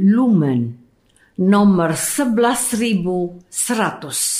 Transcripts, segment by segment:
Lumen nomor 11100.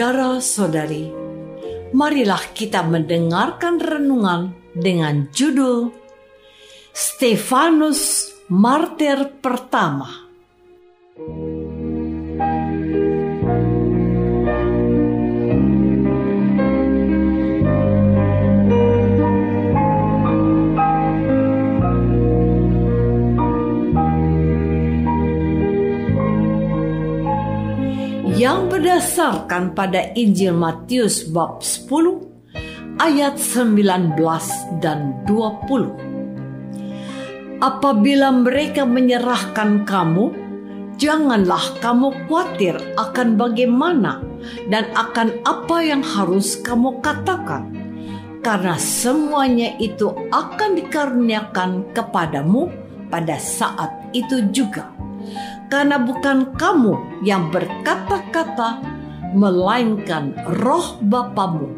Saudara-saudari, marilah kita mendengarkan renungan dengan judul Stefanus Martir Pertama. yang berdasarkan pada Injil Matius bab 10 ayat 19 dan 20. Apabila mereka menyerahkan kamu, janganlah kamu khawatir akan bagaimana dan akan apa yang harus kamu katakan. Karena semuanya itu akan dikaruniakan kepadamu pada saat itu juga karena bukan kamu yang berkata-kata, melainkan roh Bapamu.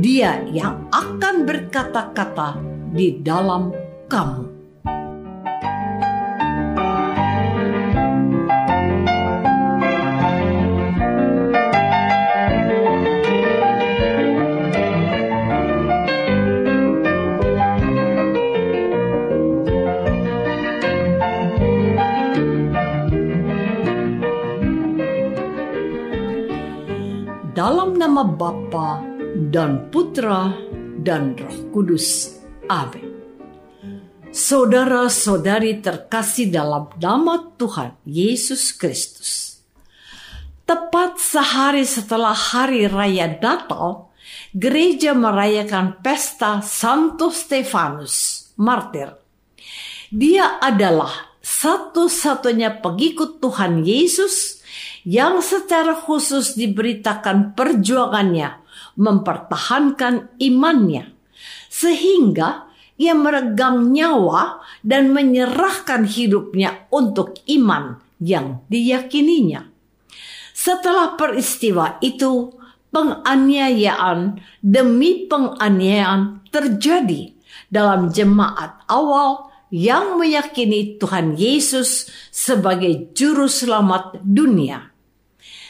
Dia yang akan berkata-kata di dalam kamu. Nama Bapa dan Putra dan Roh Kudus. Amin. Saudara-saudari terkasih dalam nama Tuhan Yesus Kristus. Tepat sehari setelah hari raya Natal, gereja merayakan pesta Santo Stefanus, martir. Dia adalah satu-satunya pengikut Tuhan Yesus yang secara khusus diberitakan perjuangannya mempertahankan imannya, sehingga ia meregang nyawa dan menyerahkan hidupnya untuk iman yang diyakininya. Setelah peristiwa itu, penganiayaan demi penganiayaan terjadi dalam jemaat awal yang meyakini Tuhan Yesus sebagai juru selamat dunia.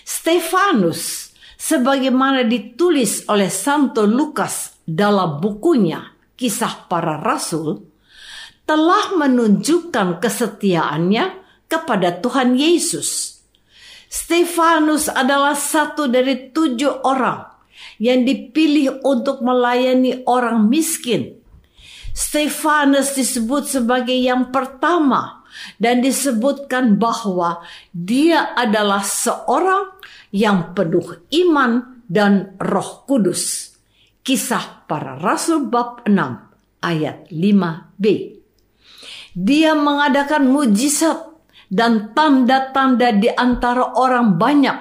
Stefanus sebagaimana ditulis oleh Santo Lukas dalam bukunya Kisah Para Rasul telah menunjukkan kesetiaannya kepada Tuhan Yesus. Stefanus adalah satu dari tujuh orang yang dipilih untuk melayani orang miskin. Stefanus disebut sebagai yang pertama dan disebutkan bahwa dia adalah seorang yang penuh iman dan roh kudus. Kisah para Rasul bab 6 ayat 5b. Dia mengadakan mujizat dan tanda-tanda di antara orang banyak.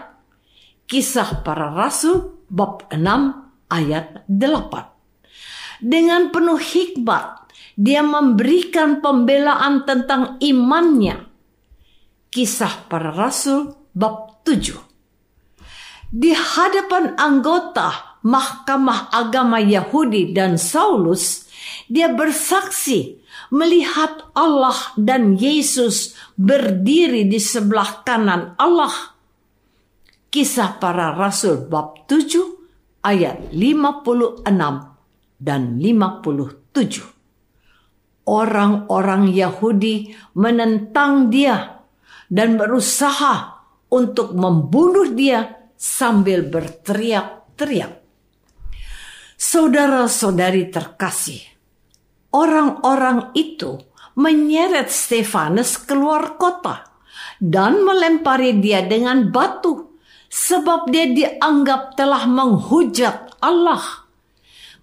Kisah para Rasul bab 6 ayat 8. Dengan penuh hikmat, dia memberikan pembelaan tentang imannya. Kisah para Rasul bab 7. Di hadapan anggota Mahkamah Agama Yahudi dan Saulus, dia bersaksi melihat Allah dan Yesus berdiri di sebelah kanan Allah. Kisah para Rasul bab 7 ayat 56 dan 57. Orang-orang Yahudi menentang dia dan berusaha untuk membunuh dia sambil berteriak-teriak. Saudara-saudari terkasih, orang-orang itu menyeret Stefanus keluar kota dan melempari dia dengan batu sebab dia dianggap telah menghujat Allah.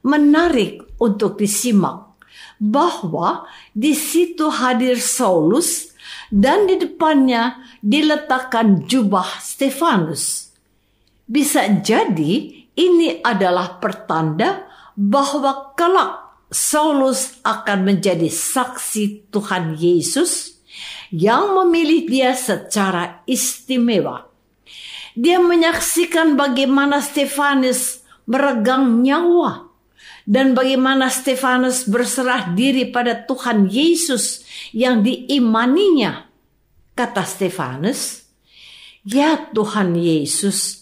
Menarik untuk disimak bahwa di situ hadir Saulus dan di depannya diletakkan jubah Stefanus. Bisa jadi ini adalah pertanda bahwa kelak Saulus akan menjadi saksi Tuhan Yesus yang memilih dia secara istimewa. Dia menyaksikan bagaimana Stefanus meregang nyawa dan bagaimana Stefanus berserah diri pada Tuhan Yesus yang diimaninya. Kata Stefanus, "Ya Tuhan Yesus,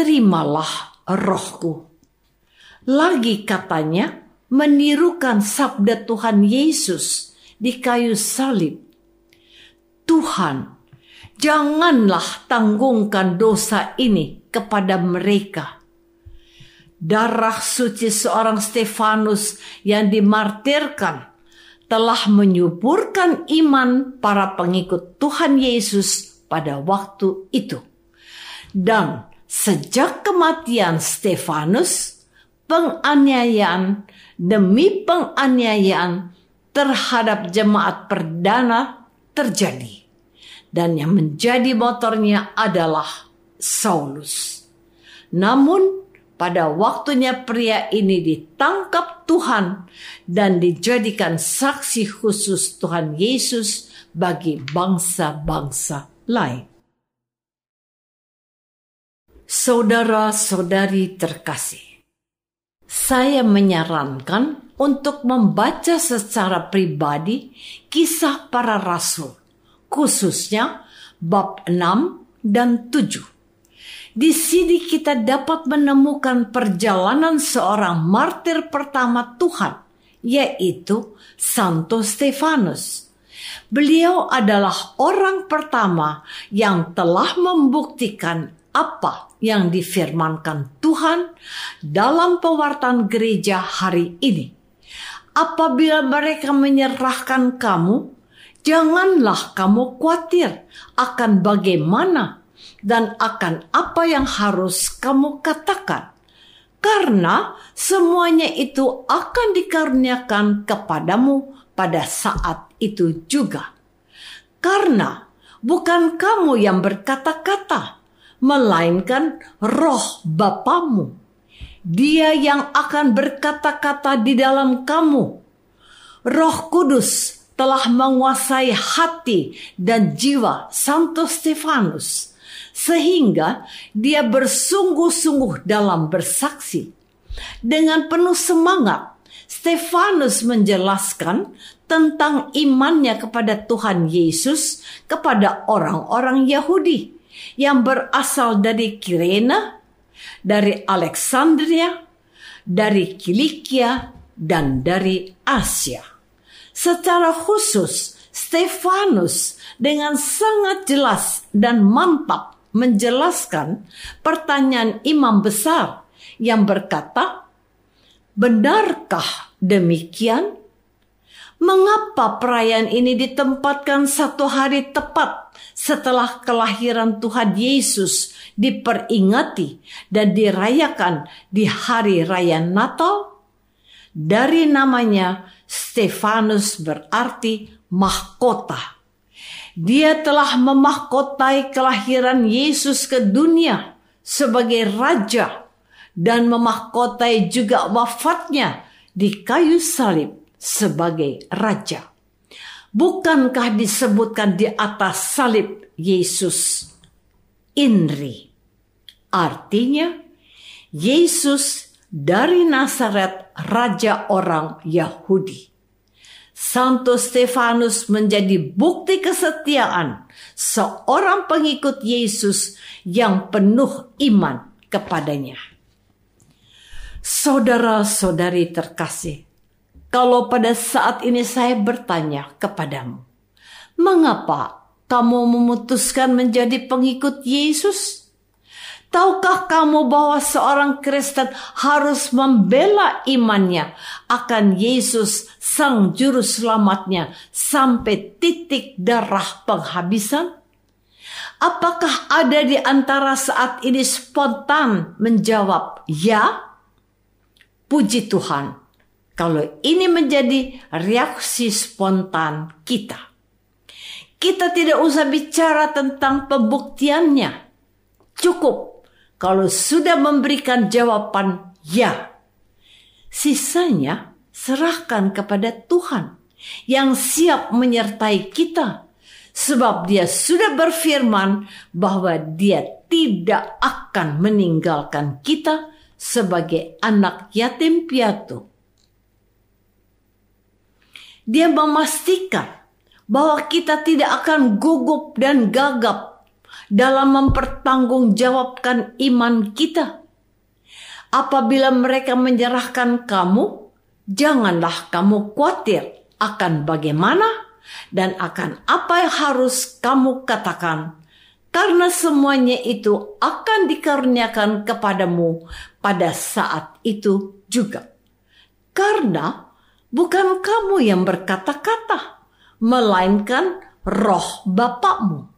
terimalah rohku." Lagi katanya, menirukan sabda Tuhan Yesus di kayu salib. Tuhan, janganlah tanggungkan dosa ini kepada mereka. Darah suci seorang Stefanus yang dimartirkan telah menyuburkan iman para pengikut Tuhan Yesus pada waktu itu. Dan sejak kematian Stefanus, penganiayaan demi penganiayaan terhadap jemaat perdana terjadi. Dan yang menjadi motornya adalah Saulus. Namun pada waktunya pria ini ditangkap Tuhan dan dijadikan saksi khusus Tuhan Yesus bagi bangsa-bangsa lain. Saudara-saudari terkasih, saya menyarankan untuk membaca secara pribadi kisah para rasul, khususnya bab 6 dan 7. Di sini kita dapat menemukan perjalanan seorang martir pertama Tuhan, yaitu Santo Stefanus. Beliau adalah orang pertama yang telah membuktikan apa yang difirmankan Tuhan dalam pewartaan gereja hari ini. Apabila mereka menyerahkan kamu, janganlah kamu khawatir akan bagaimana dan akan apa yang harus kamu katakan. Karena semuanya itu akan dikaruniakan kepadamu pada saat itu juga. Karena bukan kamu yang berkata-kata, melainkan roh Bapamu. Dia yang akan berkata-kata di dalam kamu. Roh Kudus telah menguasai hati dan jiwa Santo Stefanus, sehingga dia bersungguh-sungguh dalam bersaksi. Dengan penuh semangat, Stefanus menjelaskan tentang imannya kepada Tuhan Yesus kepada orang-orang Yahudi yang berasal dari Kirena, dari Alexandria, dari Kilikia, dan dari Asia. Secara khusus, Stefanus dengan sangat jelas dan mantap menjelaskan pertanyaan imam besar yang berkata, "Benarkah demikian?" Mengapa perayaan ini ditempatkan satu hari tepat setelah kelahiran Tuhan Yesus diperingati dan dirayakan di hari raya Natal? Dari namanya Stefanus berarti mahkota. Dia telah memahkotai kelahiran Yesus ke dunia sebagai raja dan memahkotai juga wafatnya di kayu salib sebagai raja. Bukankah disebutkan di atas salib Yesus Inri? Artinya, Yesus dari Nazaret, raja orang Yahudi. Santo Stefanus menjadi bukti kesetiaan seorang pengikut Yesus yang penuh iman kepadanya. Saudara-saudari terkasih, kalau pada saat ini saya bertanya kepadamu, mengapa kamu memutuskan menjadi pengikut Yesus? Tahukah kamu bahwa seorang Kristen harus membela imannya akan Yesus Sang Juru Selamatnya sampai titik darah penghabisan? Apakah ada di antara saat ini spontan menjawab ya? Puji Tuhan, kalau ini menjadi reaksi spontan kita. Kita tidak usah bicara tentang pembuktiannya. Cukup kalau sudah memberikan jawaban ya, sisanya serahkan kepada Tuhan yang siap menyertai kita. Sebab dia sudah berfirman bahwa dia tidak akan meninggalkan kita sebagai anak yatim piatu. Dia memastikan bahwa kita tidak akan gugup dan gagap dalam mempertanggungjawabkan iman kita. Apabila mereka menyerahkan kamu, janganlah kamu khawatir akan bagaimana dan akan apa yang harus kamu katakan, karena semuanya itu akan dikaruniakan kepadamu pada saat itu juga. Karena bukan kamu yang berkata-kata, melainkan roh Bapakmu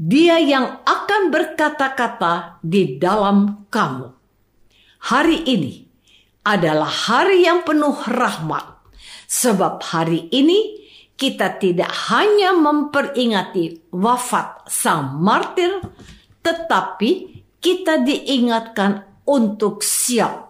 dia yang akan berkata-kata di dalam kamu. Hari ini adalah hari yang penuh rahmat, sebab hari ini kita tidak hanya memperingati wafat sang martir, tetapi kita diingatkan untuk siap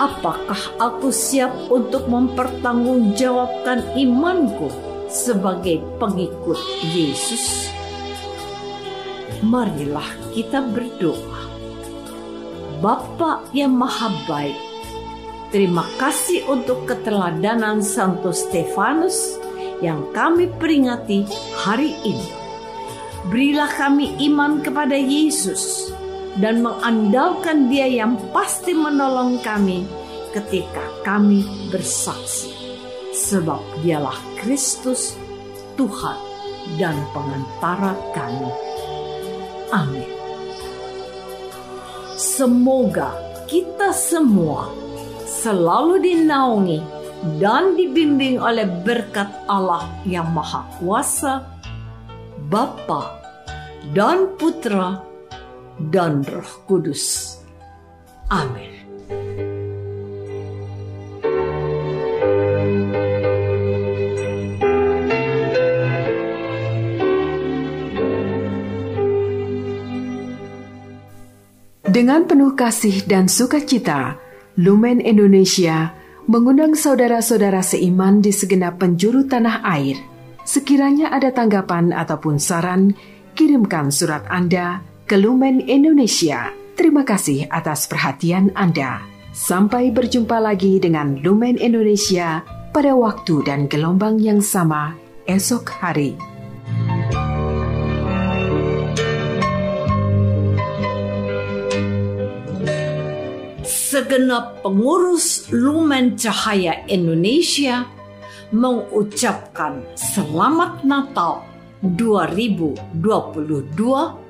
Apakah aku siap untuk mempertanggungjawabkan imanku sebagai pengikut Yesus? Marilah kita berdoa. Bapa yang maha baik, terima kasih untuk keteladanan Santo Stefanus yang kami peringati hari ini. Berilah kami iman kepada Yesus dan mengandalkan Dia yang pasti menolong kami ketika kami bersaksi, sebab Dialah Kristus, Tuhan dan pengantara kami. Amin. Semoga kita semua selalu dinaungi dan dibimbing oleh berkat Allah yang Maha Kuasa, Bapa dan Putra dan Roh Kudus. Amin. Dengan penuh kasih dan sukacita, Lumen Indonesia mengundang saudara-saudara seiman di segenap penjuru tanah air. Sekiranya ada tanggapan ataupun saran, kirimkan surat Anda Kelumen Indonesia. Terima kasih atas perhatian Anda. Sampai berjumpa lagi dengan Lumen Indonesia pada waktu dan gelombang yang sama esok hari. Segenap pengurus Lumen Cahaya Indonesia mengucapkan selamat Natal 2022